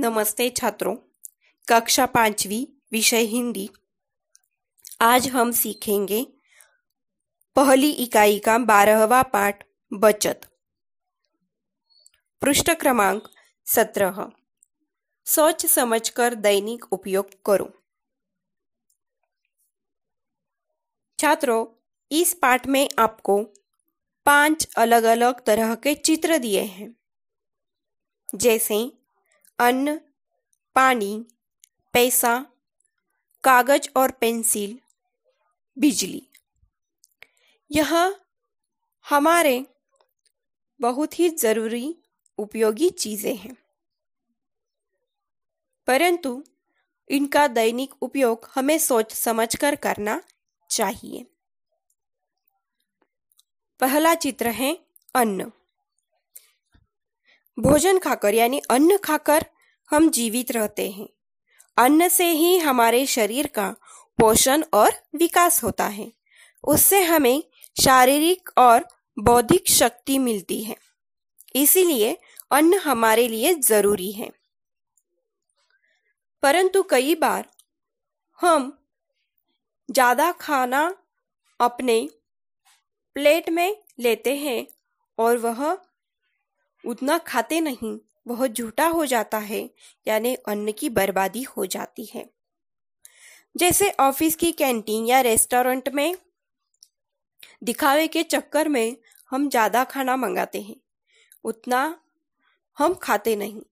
नमस्ते छात्रों, कक्षा पांचवी, विषय हिंदी। आज हम सीखेंगे पहली इकाई का बारहवा पाठ, बचत। पृष्ठ क्रमांक सत्रह। सोच समझकर दैनिक उपयोग करो। छात्रों, इस पाठ में आपको पाँच अलग अलग तरह के चित्र दिए हैं। जैसे अन्न, पानी, पैसा, कागज़ और पेंसिल, बिजली। यह हमारे बहुत ही ज़रूरी, उपयोगी चीज़ें हैं। परंतु इनका दैनिक उपयोग हमें सोच समझकर करना चाहिए। पहला चित्र है अन्न। भोजन खाकर यानी अन्न खाकर हम जीवित रहते हैं। अन्न से ही हमारे शरीर का पोषण और विकास होता है। उससे हमें शारीरिक और बौद्धिक शक्ति मिलती है। इसीलिए अन्न हमारे लिए ज़रूरी है। परंतु कई बार हम ज़्यादा खाना अपने प्लेट में लेते हैं और वह उतना खाते नहीं वह झूठा हो जाता है, यानी अन्न की बर्बादी हो जाती है। जैसे ऑफ़िस की कैंटीन या रेस्टोरेंट में दिखावे के चक्कर में हम ज़्यादा खाना मंगाते हैं, उतना हम खाते नहीं।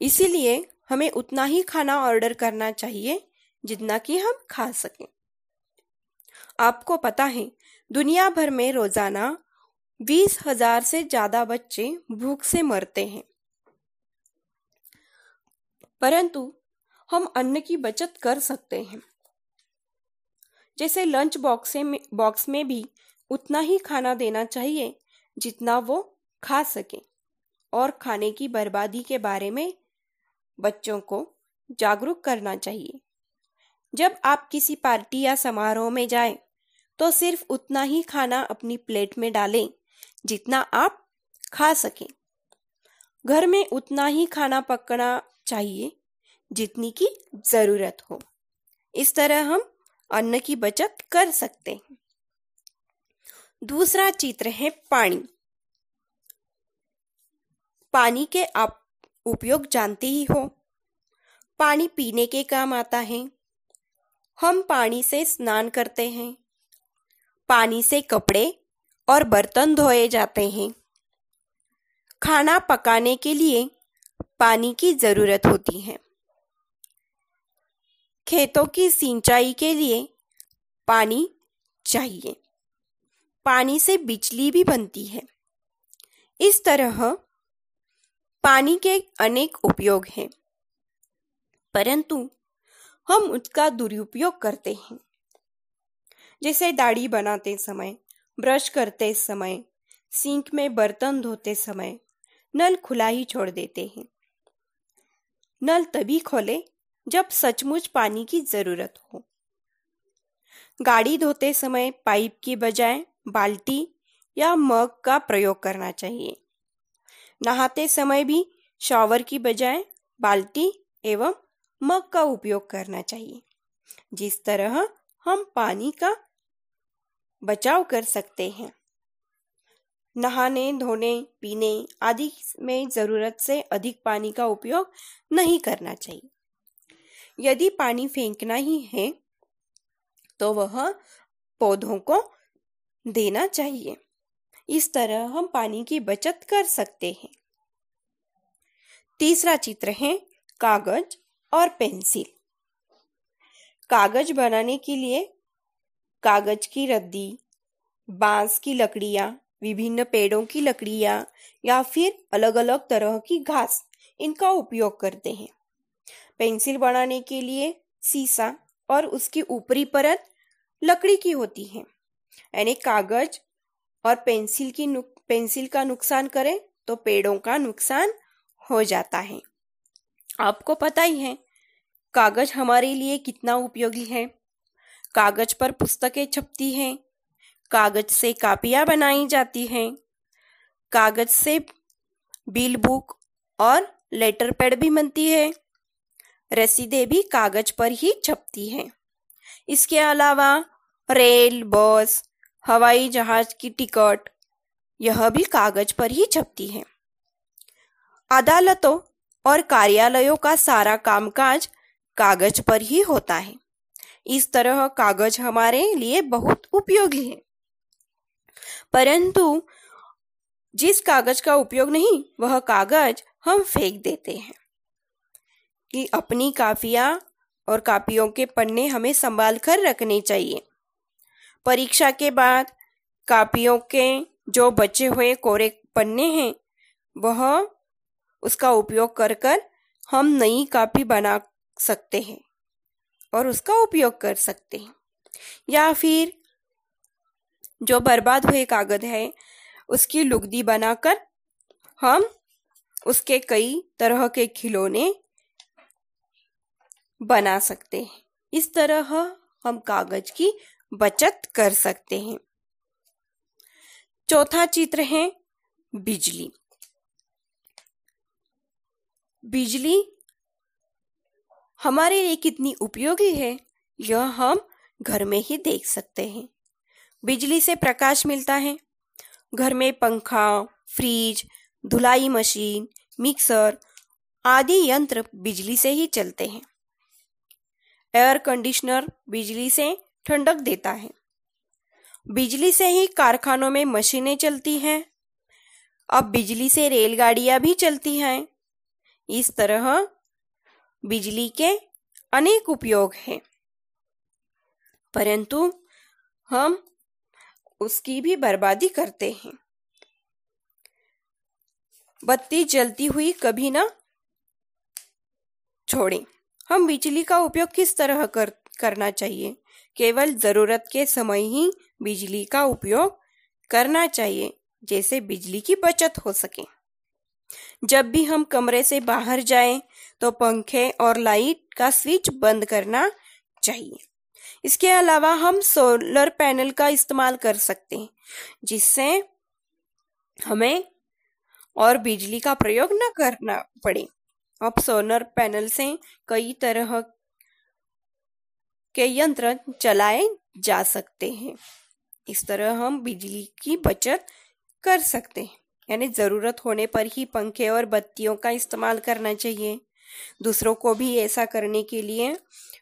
इसीलिए हमें उतना ही खाना ऑर्डर करना चाहिए, जितना कि हम खा सकें। आपको पता है दुनिया भर में रोज़ाना बीस हज़ार से ज़्यादा बच्चे भूख से मरते हैं। परंतु हम अन्न की बचत कर सकते हैं। जैसे लंच बॉक्स में बॉक्स में भी उतना ही खाना देना चाहिए जितना वो खा सके और खाने की बर्बादी के बारे में बच्चों को जागरूक करना चाहिए। जब आप किसी पार्टी या समारोह में जाएँ, तो सिर्फ़ उतना ही खाना अपनी प्लेट में डालें, जितना आप खा सकें। घर में उतना ही खाना पकना चाहिए, जितनी की ज़रूरत हो। इस तरह हम अन्न की बचत कर सकते हैं। दूसरा चित्र है पानी। पानी के आप उपयोग जानते ही हो। पानी पीने के काम आता है। हम पानी से स्नान करते हैं। पानी से कपड़े और बर्तन धोए जाते हैं। खाना पकाने के लिए पानी की ज़रूरत होती है। खेतों की सिंचाई के लिए पानी चाहिए। पानी से बिजली भी बनती है। इस तरह पानी के अनेक उपयोग हैं, परंतु हम उसका दुरुपयोग करते हैं। जैसे दाढ़ी बनाते समय, ब्रश करते समय, सिंक में बर्तन धोते समय नल खुला ही छोड़ देते हैं। नल तभी खोले जब सचमुच पानी की ज़रूरत हो। गाड़ी धोते समय पाइप की बजाय बाल्टी या मग का प्रयोग करना चाहिए। नहाते समय भी शॉवर की बजाय बाल्टी एवं मग का उपयोग करना चाहिए, जिस तरह हम पानी का बचाव कर सकते हैं। नहाने, धोने, पीने आदि में ज़रूरत से अधिक पानी का उपयोग नहीं करना चाहिए। यदि पानी फेंकना ही है तो वह पौधों को देना चाहिए। इस तरह हम पानी की बचत कर सकते हैं। तीसरा चित्र है कागज़ और पेंसिल। कागज़ बनाने के लिए कागज़ की रद्दी, बाँस की लकड़ियाँ, विभिन्न पेड़ों की लकड़ियाँ, या फिर अलग अलग तरह की घास, इनका उपयोग करते हैं। पेंसिल बनाने के लिए सीसा और उसकी ऊपरी परत लकड़ी की होती है। यानी कागज़ और पेंसिल की पेंसिल का नुकसान करें तो पेड़ों का नुकसान हो जाता है। आपको पता ही है, कागज़ हमारे लिए कितना उपयोगी है। कागज़ पर पुस्तकें छपती हैं। कागज़ से कापियाँ बनाई जाती हैं। कागज़ से बिल बुक और लेटर पैड भी बनती है। रसीदें भी कागज़ पर ही छपती हैं। इसके अलावा रेल, बस, हवाई जहाज़ की टिकट, यह भी कागज़ पर ही छपती है। अदालतों और कार्यालयों का सारा कामकाज कागज़ पर ही होता है। इस तरह कागज़ हमारे लिए बहुत उपयोगी है। परंतु जिस कागज़ का उपयोग नहीं, वह कागज़ हम फेंक देते हैं कि अपनी काफिया और कापियों के पन्ने हमें संभाल कर रखने चाहिए। परीक्षा के बाद कापियों के जो बचे हुए कोरे पन्ने हैं, वह उसका उपयोग कर कर हम नई कापी बना सकते हैं। और उसका उपयोग कर सकते हैं। या फिर जो बर्बाद हुए कागज़ है, उसकी लुगदी बनाकर हम उसके कई तरह के खिलौने बना सकते हैं। इस तरह हम कागज़ की बचत कर सकते हैं। चौथा चित्र है बिजली। बिजली हमारे लिए कितनी उपयोगी है, यह हम घर में ही देख सकते हैं। बिजली से प्रकाश मिलता है। घर में पंखा, फ्रिज, धुलाई मशीन, मिक्सर आदि यंत्र बिजली से ही चलते हैं। एयर कंडीशनर बिजली से ठंडक देता है। बिजली से ही कारखानों में मशीनें चलती हैं। अब बिजली से रेलगाड़ियाँ भी चलती हैं। इस तरह बिजली के अनेक उपयोग हैं। परंतु हम उसकी भी बर्बादी करते हैं। बत्ती जलती हुई कभी ना छोड़ें। हम बिजली का उपयोग किस तरह कर, करना चाहिए? केवल ज़रूरत के समय ही बिजली का उपयोग करना चाहिए, जैसे बिजली की बचत हो सके। जब भी हम कमरे से बाहर जाएँ तो पंखे और लाइट का स्विच बंद करना चाहिए। इसके अलावा हम सोलर पैनल का इस्तेमाल कर सकते हैं, जिससे हमें और बिजली का प्रयोग न करना पड़े। अब सोलर पैनल से कई तरह के यंत्र चलाए जा सकते हैं। इस तरह हम बिजली की बचत कर सकते हैं, यानी ज़रूरत होने पर ही पंखे और बत्तियों का इस्तेमाल करना चाहिए। दूसरों को भी ऐसा करने के लिए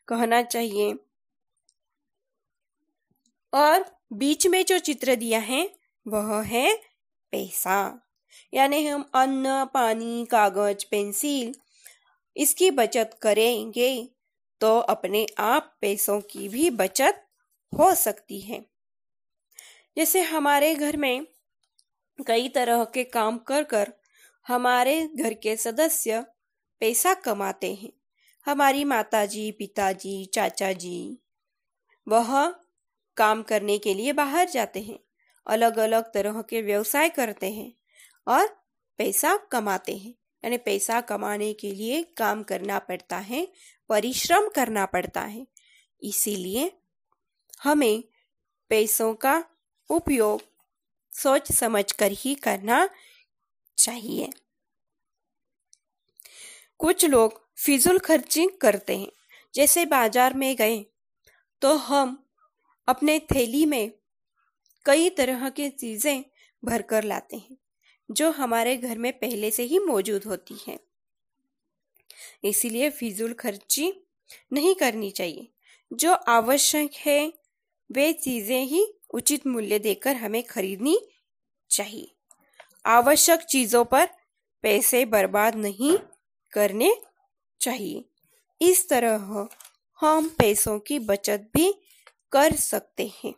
कहना चाहिए। और बीच में जो चित्र दिया है, वह है पैसा। यानी हम अन्न, पानी, कागज़, पेंसिल, इसकी बचत करेंगे तो अपने आप पैसों की भी बचत हो सकती है। जैसे हमारे घर में कई तरह के काम कर कर हमारे घर के सदस्य पैसा कमाते हैं। हमारी माताजी, पिताजी चाचा जी वह काम करने के लिए बाहर जाते हैं। अलग अलग तरह के व्यवसाय करते हैं और पैसा कमाते हैं। यानी पैसा कमाने के लिए काम करना पड़ता है, परिश्रम करना पड़ता है। इसीलिए हमें पैसों का उपयोग सोच समझ कर ही करना चाहिए। कुछ लोग फिजुल खर्ची करते हैं। जैसे बाज़ार में गए तो हम अपने थैली में कई तरह की चीज़ें भरकर लाते हैं, जो हमारे घर में पहले से ही मौजूद होती हैं। इसीलिए फिजूल खर्ची नहीं करनी चाहिए। जो आवश्यक है, वे चीज़ें ही उचित मूल्य देकर हमें खरीदनी चाहिए। आवश्यक चीज़ों पर पैसे बर्बाद नहीं करने चाहिए। इस तरह हम पैसों की बचत भी कर सकते हैं।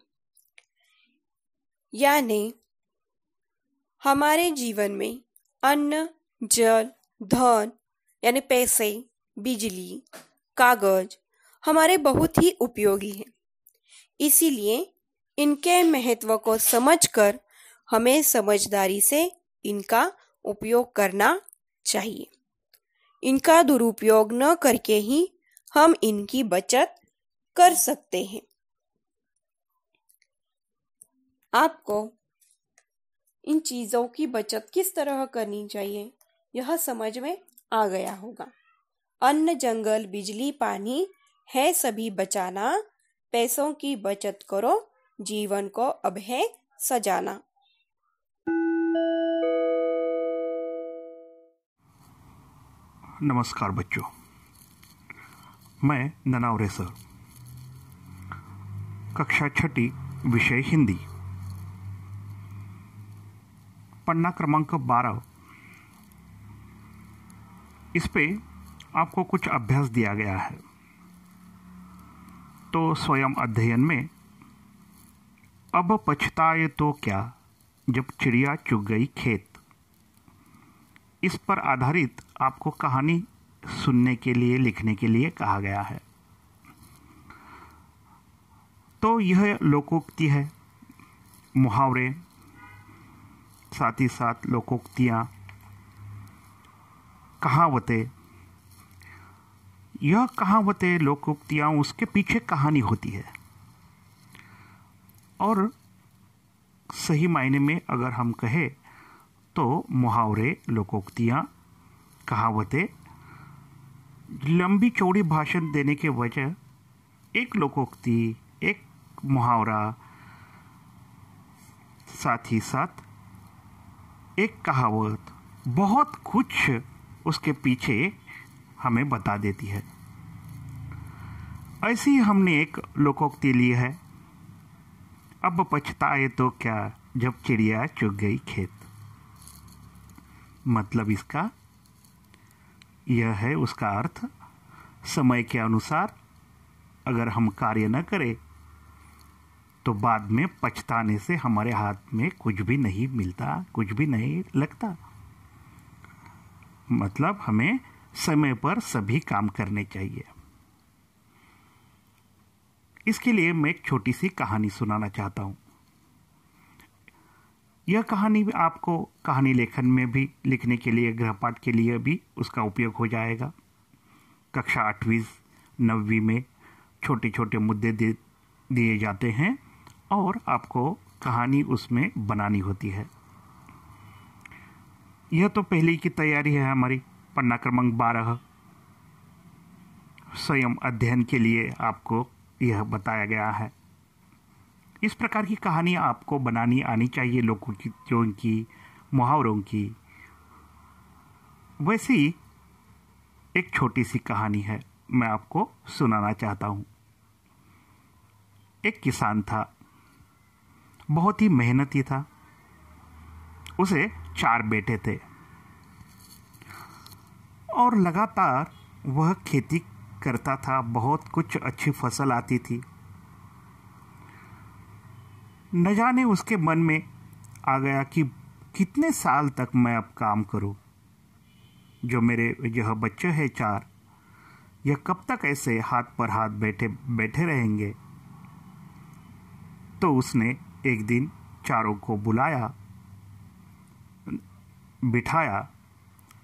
यानी हमारे जीवन में अन्न, जल, धन, यानी पैसे, बिजली, कागज़ हमारे बहुत ही उपयोगी हैं। इसीलिए इनके महत्व को समझकर हमें समझदारी से इनका उपयोग करना चाहिए। इनका दुरुपयोग न करके ही हम इनकी बचत कर सकते हैं। आपको इन चीज़ों की बचत किस तरह करनी चाहिए, यह समझ में आ गया होगा। अन्न, जंगल, बिजली, पानी है सभी बचाना। पैसों की बचत करो, जीवन को अब है सजाना। नमस्कार बच्चों। मैं ननावरे सर। कक्षा छठी, विषय हिंदी। पन्ना क्रमांक बारह। इस पे आपको कुछ अभ्यास दिया गया है। तो स्वयं अध्ययन में, अब पछताए तो क्या, जब चिड़िया चुग गई खेत। इस पर आधारित आपको कहानी सुनने के लिए, लिखने के लिए कहा गया है। तो यह लोकोक्ति है, मुहावरे साथ ही साथ लोकोक्तियाँ, कहावतें। यह कहावतें, लोकोक्तियाँ, उसके पीछे कहानी होती है। और सही मायने में अगर हम कहें तो मुहावरे, लोकोक्तियाँ कहावतें लंबी चौड़ी भाषण देने के वजह, एक लोकोक्ति, एक मुहावरा, साथ ही साथ, एक कहावत, बहुत कुछ उसके पीछे हमें बता देती है। ऐसी हमने एक लोकोक्ति ली है। अब पछताए तो क्या जब चिड़िया चुग गई खेत? मतलब इसका यह है उसका अर्थ, समय के अनुसार अगर हम कार्य न करें तो बाद में पछताने से हमारे हाथ में कुछ भी नहीं मिलता, कुछ भी नहीं लगता। मतलब हमें समय पर सभी काम करने चाहिए। इसके लिए मैं एक छोटी सी कहानी सुनाना चाहता हूँ। यह कहानी भी आपको कहानी लेखन में भी, लिखने के लिए, गृहपाठ के लिए भी उसका उपयोग हो जाएगा। कक्षा आठवीं, नवीं में छोटे छोटे मुद्दे दिए जाते हैं और आपको कहानी उसमें बनानी होती है। यह तो पहले की तैयारी है हमारी। पन्ना क्रमांक बारह। स्वयं अध्ययन के लिए आपको यह बताया गया है। इस प्रकार की कहानी आपको बनानी आनी चाहिए लोगों की, जो की मुहावरों की। वैसी एक छोटी सी कहानी है, मैं आपको सुनाना चाहता हूँ। एक किसान था। बहुत ही मेहनती था। उसे चार बेटे थे। और लगातार वह खेती करता था, बहुत कुछ अच्छी फ़सल आती थी। न जाने उसके मन में आ गया कि कितने साल तक मैं अब काम करूँ। जो मेरे यह बच्चे हैं चार, यह कब तक ऐसे हाथ पर हाथ बैठे बैठे रहेंगे? तो उसने एक दिन चारों को बुलाया, बिठाया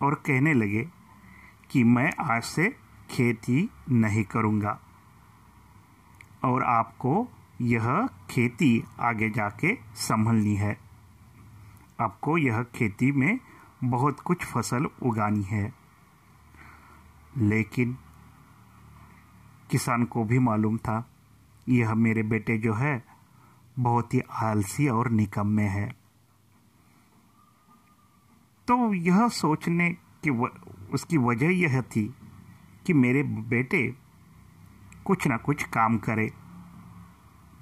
और कहने लगे कि मैं आज से खेती नहीं करूँगा और आपको यह खेती आगे जाके संभलनी है। आपको यह खेती में बहुत कुछ फ़सल उगानी है। लेकिन किसान को भी मालूम था यह मेरे बेटे जो है बहुत ही आलसी और निकम्मे है। तो यह सोचने की व, उसकी वजह यह थी कि मेरे बेटे कुछ ना कुछ काम करे।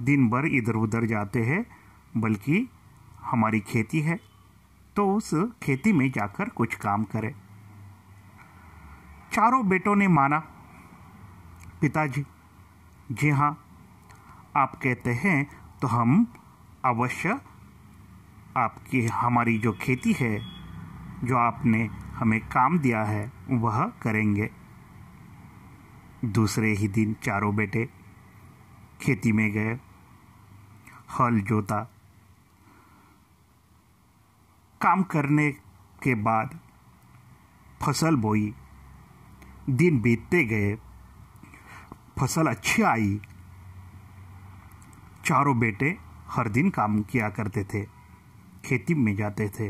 दिन भर इधर उधर जाते हैं, बल्कि हमारी खेती है तो उस खेती में जाकर कुछ काम करे। चारों बेटों ने माना, पिताजी, जी हाँ आप कहते हैं तो हम अवश्य आपकी, हमारी जो खेती है, जो आपने हमें काम दिया है, वह करेंगे। दूसरे ही दिन चारों बेटे खेती में गए। हल जोता। काम करने के बाद फ़सल बोई। दिन बीतते गए, फ़सल अच्छी आई। चारों बेटे हर दिन काम किया करते थे, खेती में जाते थे।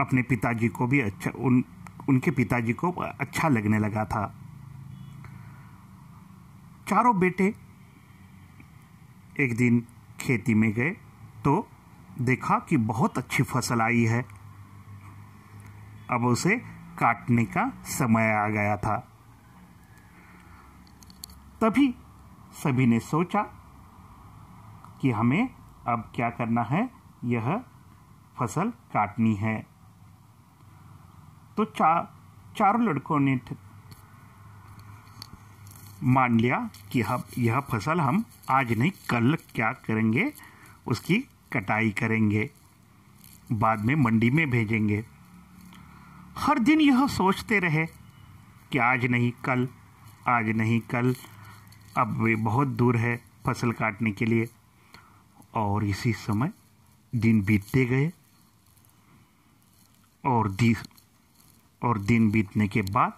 अपने पिताजी को भी अच्छा उन, उनके पिताजी को अच्छा लगने लगा था। चारों बेटे एक दिन खेती में गए तो देखा कि बहुत अच्छी फ़सल आई है। अब उसे काटने का समय आ गया था। तभी सभी ने सोचा कि हमें अब क्या करना है, यह फ़सल काटनी है। तो चार चारों लड़कों ने मान लिया कि हम यह फ़सल हम आज नहीं, कल क्या करेंगे? उसकी कटाई करेंगे। बाद में मंडी में भेजेंगे। हर दिन यह सोचते रहे कि आज नहीं, कल, आज नहीं, कल। अब वे बहुत दूर है फ़सल काटने के लिए। और इसी समय दिन बीतते गए। और दी और दिन बीतने के बाद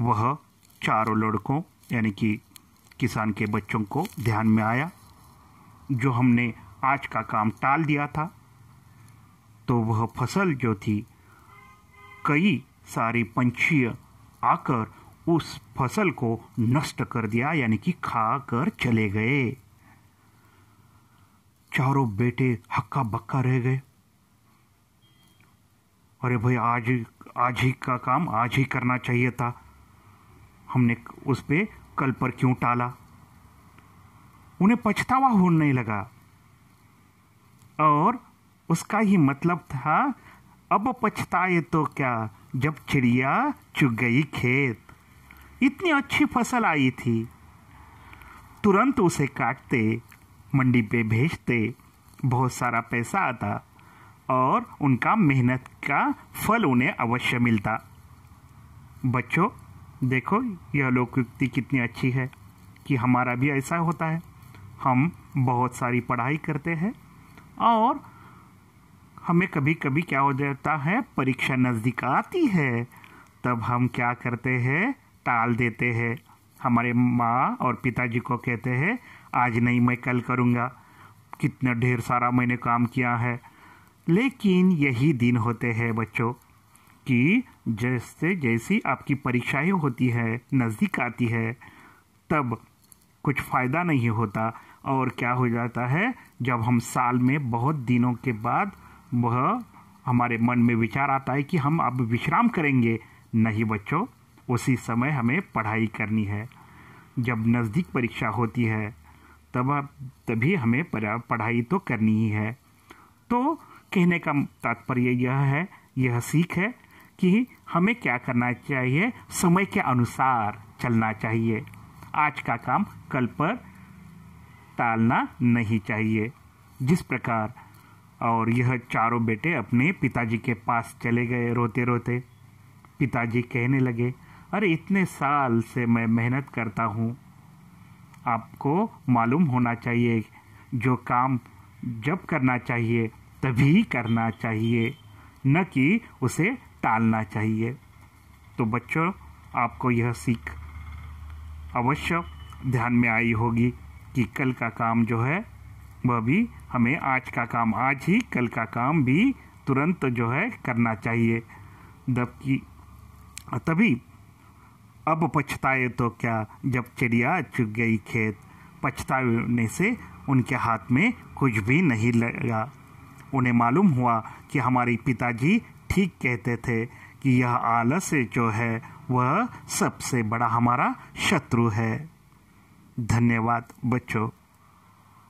वह चारों लड़कों, यानी कि किसान के बच्चों को ध्यान में आया, जो हमने आज का काम टाल दिया था। तो वह फ़सल जो थी, कई सारे पंछी आकर उस फ़सल को नष्ट कर दिया, यानी कि खा कर चले गए। चारों बेटे हक्का बक्का रह गए। अरे भाई, आज आज ही का काम आज ही करना चाहिए था। हमने उस पे कल पर क्यों टाला? उन्हें पछतावा होने लगा। और उसका ही मतलब था, अब पछताए तो क्या, जब चिड़िया चुग गई खेत। इतनी अच्छी फ़सल आई थी। तुरंत उसे काटते, मंडी पे भेजते, बहुत सारा पैसा आता, और उनका मेहनत का फल उन्हें अवश्य मिलता। बच्चों देखो, यह लोकोक्ति कितनी अच्छी है कि हमारा भी ऐसा होता है। हम बहुत सारी पढ़ाई करते हैं और हमें कभी कभी क्या हो जाता है, परीक्षा नज़दीक आती है। तब हम क्या करते हैं, टाल देते हैं। हमारे माँ और पिताजी को कहते हैं, आज नहीं मैं कल करूँगा। कितना ढेर सारा मैंने काम किया है। लेकिन यही दिन होते हैं बच्चों, कि जैसे जैसी आपकी परीक्षाएँ होती है, नज़दीक आती है, तब कुछ फ़ायदा नहीं होता। और क्या हो जाता है, जब हम साल में बहुत दिनों के बाद वह हमारे मन में विचार आता है कि हम अब विश्राम करेंगे। नहीं बच्चों, उसी समय हमें पढ़ाई करनी है। जब नज़दीक परीक्षा होती है, तब तभी हमें पढ़ाई तो करनी ही है। तो कहने का तात्पर्य यह है, यह सीख है कि हमें क्या करना चाहिए, समय के अनुसार चलना चाहिए। आज का काम कल पर टालना नहीं चाहिए। जिस प्रकार, और यह चारों बेटे अपने पिताजी के पास चले गए रोते रोते पिताजी कहने लगे, अरे, इतने साल से मैं मेहनत करता हूँ। आपको मालूम होना चाहिए, जो काम जब करना चाहिए, तभी करना चाहिए। न कि उसे टालना चाहिए। तो बच्चों, आपको यह सीख अवश्य ध्यान में आई होगी कि कल का काम जो है, वह भी हमें आज का काम, आज ही कल का काम भी तुरंत जो है करना चाहिए। जबकि तभी अब पछताए तो क्या, जब चिड़िया चुग गई खेत, पछताने से उनके हाथ में कुछ भी नहीं लगा। उन्हें मालूम हुआ कि हमारे पिताजी ठीक कहते थे कि यह आलस्य जो है, वह सबसे बड़ा हमारा शत्रु है। धन्यवाद बच्चों।